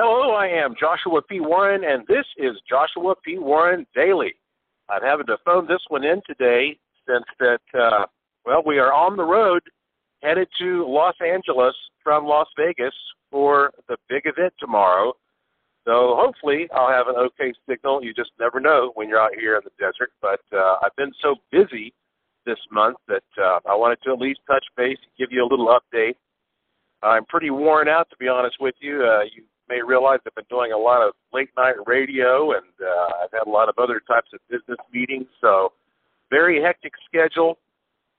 Hello, I am Joshua P. Warren, and this is Joshua P. Warren Daily. I'm having to phone this one in today since that, uh, well, we are on the road headed to Los Angeles from Las Vegas for the big event tomorrow. So hopefully I'll have an okay signal. You just never know when you're out here in the desert. But uh, I've been so busy this month that uh, I wanted to at least touch base, and give you a little update. I'm pretty worn out, to be honest with you. Uh, you realize I've been doing a lot of late night radio, and uh, I've had a lot of other types of business meetings. So very hectic schedule.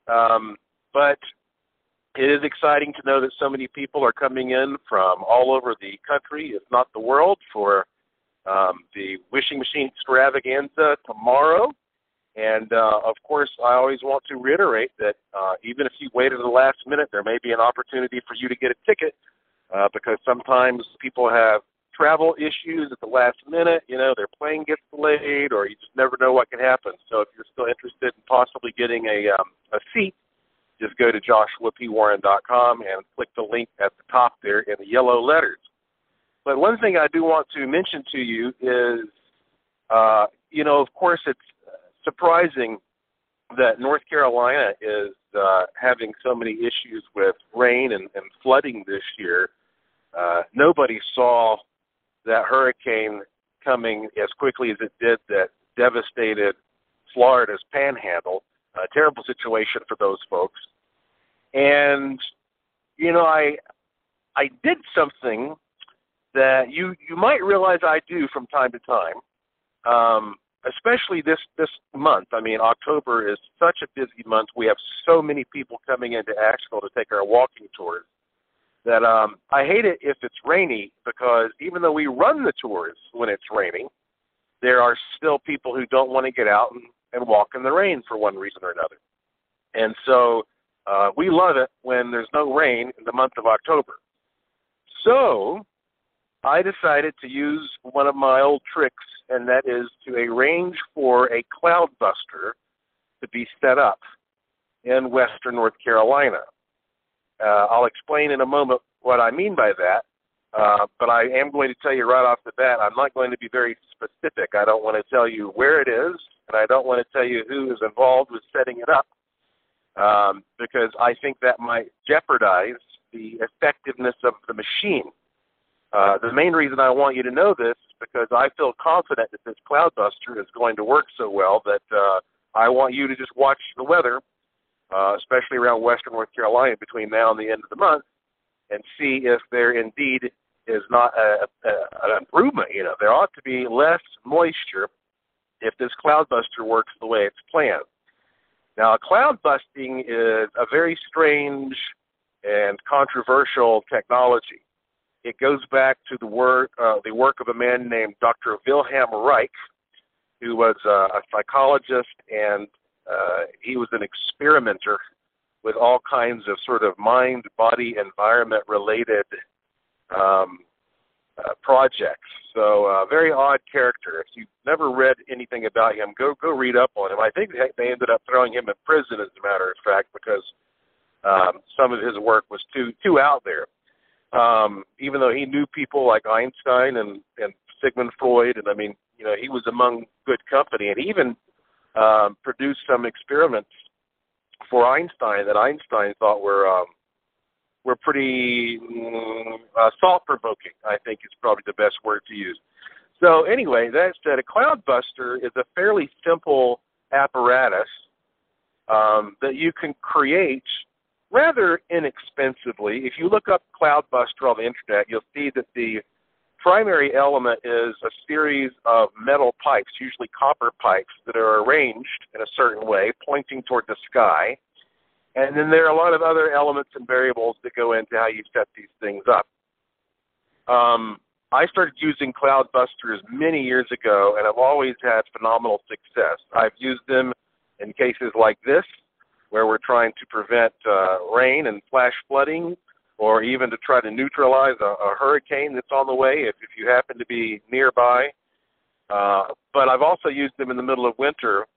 Um, but it is exciting to know that so many people are coming in from all over the country, if not the world, for um, the Wishing Machine Extravaganza tomorrow. And uh, of course, I always want to reiterate that uh, even if you wait at the last minute, there may be an opportunity for you to get a ticket uh, because sometimes people have travel issues at the last minute. You know, their plane gets delayed, or you just never know what can happen. So if you're still interested in possibly getting a um, a seat, just go to joshuapwarren.com and click the link at the top there in the yellow letters. But one thing I do want to mention to you is, uh, you know, of course, it's surprising that North Carolina is uh, having so many issues with rain and, and flooding this year. Uh, nobody saw that hurricane coming as quickly as it did that devastated Florida's panhandle. A terrible situation for those folks. And you know, I I did something that you you might realize I do from time to time. Um, especially this this month. I mean, October is such a busy month. We have so many people coming into Asheville to take our walking tours that um, I hate it if it's rainy because even though we run the tours when it's raining, there are still people who don't want to get out and, and walk in the rain for one reason or another. And so uh, we love it when there's no rain in the month of October. So I decided to use one of my old tricks, and that is to arrange for a cloud buster to be set up in western North Carolina. Uh, I'll explain in a moment what I mean by that, uh, but I am going to tell you right off the bat, I'm not going to be very specific. I don't want to tell you where it is, and I don't want to tell you who is involved with setting it up, um, because I think that might jeopardize the effectiveness of the machine. Uh, the main reason I want you to know this is because I feel confident that this cloudbuster is going to work so well that uh, I want you to just watch the weather, uh, especially around western North Carolina between now and the end of the month, and see if there indeed is not a, a, an improvement. You know, there ought to be less moisture if this cloudbuster works the way it's planned. Now, cloud busting is a very strange and controversial technology. It goes back to the work uh, the work of a man named Dr. Wilhelm Reich, who was uh, a psychologist and uh, he was an experimenter with all kinds of sort of mind, body, environment related um, uh, projects. So, uh, very odd character. If you've never read anything about him, go go read up on him. I think they ended up throwing him in prison, as a matter of fact, because um, some of his work was too too out there um, even though he knew people like Einstein and, and Sigmund Freud, and I mean, you know, he was among good company, and he even um, produced some experiments for Einstein that Einstein thought were um, were pretty mm, uh, thought provoking. I think is probably the best word to use. So anyway, that said, a cloudbuster is a fairly simple apparatus um, that you can create rather inexpensively. If you look up Cloudbuster on the internet, you'll see that the primary element is a series of metal pipes, usually copper pipes, that are arranged in a certain way, pointing toward the sky. And then there are a lot of other elements and variables that go into how you set these things up. Um, I started using Cloudbusters many years ago, and I've always had phenomenal success. I've used them in cases like this, where we're trying to prevent uh, rain and flash flooding, or even to try to neutralize a, a hurricane that's on the way if, if you happen to be nearby. Uh, but I've also used them in the middle of winter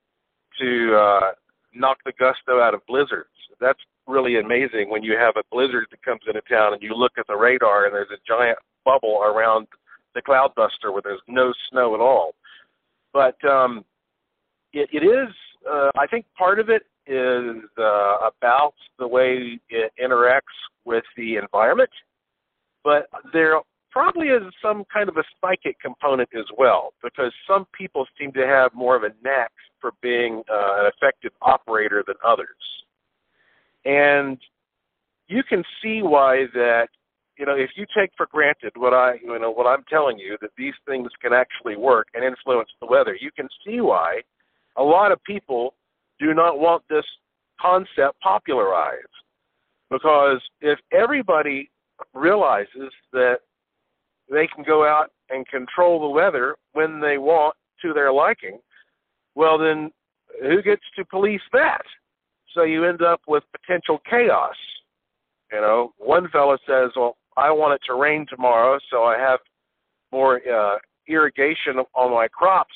to uh, knock the gusto out of blizzards. That's really amazing when you have a blizzard that comes into town and you look at the radar and there's a giant bubble around the Cloudbuster where there's no snow at all. But um, it, it is, uh, I think part of it is uh, about the way it interacts with the environment, but there probably is some kind of a psychic component as well, because some people seem to have more of a knack for being uh, an effective operator than others. And you can see why that you know if you take for granted what I you know what I'm telling you that these things can actually work and influence the weather, you can see why a lot of people do not want this concept popularized. Because if everybody realizes that they can go out and control the weather when they want to their liking, well, then who gets to police that? So you end up with potential chaos. You know, one fellow says, "Well, I want it to rain tomorrow, so I have more uh, irrigation on my crops."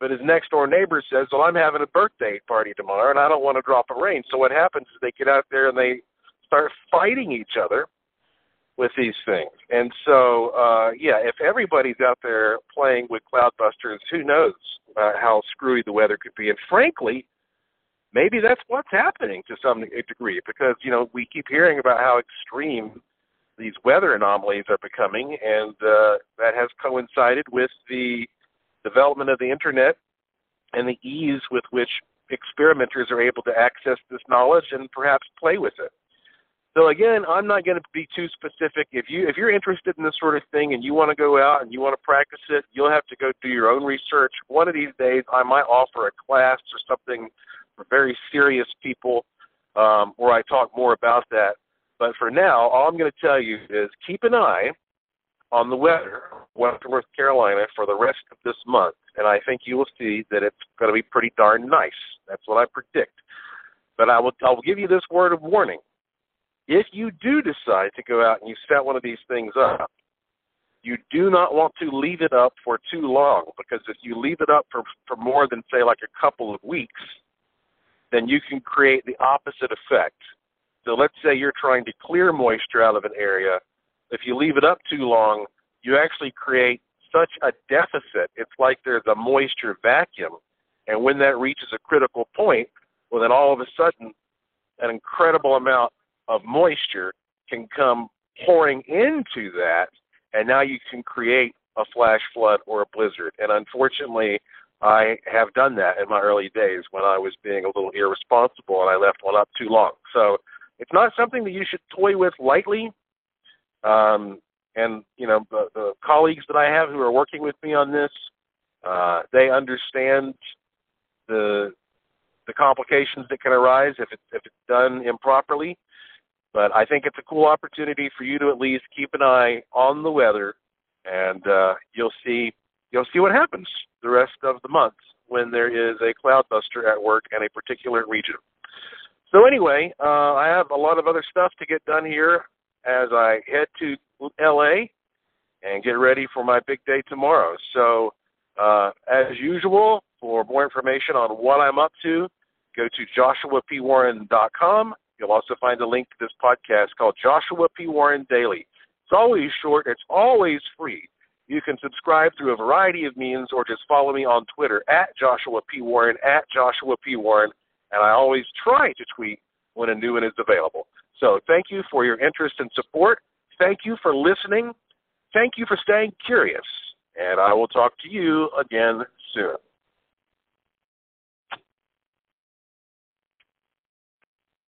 But his next door neighbor says, "Well, I'm having a birthday party tomorrow, and I don't want to drop a rain." So what happens is they get out there and they start fighting each other with these things. And so, uh, yeah, if everybody's out there playing with cloudbusters, who knows uh, how screwy the weather could be? And frankly, maybe that's what's happening to some degree because you know we keep hearing about how extreme these weather anomalies are becoming, and uh, that has coincided with the development of the internet and the ease with which experimenters are able to access this knowledge and perhaps play with it. So again, I'm not going to be too specific. If you if you're interested in this sort of thing and you want to go out and you want to practice it, you'll have to go do your own research. One of these days, I might offer a class or something for very serious people um, where I talk more about that. But for now, all I'm going to tell you is keep an eye on the weather, Western North Carolina, for the rest of this month, and I think you will see that it's going to be pretty darn nice. That's what I predict. But I will I will give you this word of warning if you do decide to go out and you set one of these things up, you do not want to leave it up for too long because if you leave it up for, for more than, say, like a couple of weeks, then you can create the opposite effect. So let's say you're trying to clear moisture out of an area. If you leave it up too long, you actually create such a deficit. It's like there's a moisture vacuum. And when that reaches a critical point, well, then all of a sudden, an incredible amount of moisture can come pouring into that, and now you can create a flash flood or a blizzard. And unfortunately, I have done that in my early days when I was being a little irresponsible and I left one up too long. So it's not something that you should toy with lightly. Um, and you know the, the colleagues that I have who are working with me on this, uh, they understand the the complications that can arise if if it's done improperly. But I think it's a cool opportunity for you to at least keep an eye on the weather, and uh, you'll see you'll see what happens the rest of the month when there is a cloudbuster at work in a particular region. So anyway, uh, I have a lot of other stuff to get done here as I head to LA and get ready for my big day tomorrow. So uh, as usual, for more information on what I'm up to, go to joshuapwarren.com You'll also find a link to this podcast called Joshua P. Warren Daily. It's always short, it's always free. You can subscribe through a variety of means or just follow me on Twitter at Joshua P. Warren, at Joshua P. Warren, and I always try to tweet when a new one is available. So thank you for your interest and support. Thank you for listening. Thank you for staying curious. And I will talk to you again soon.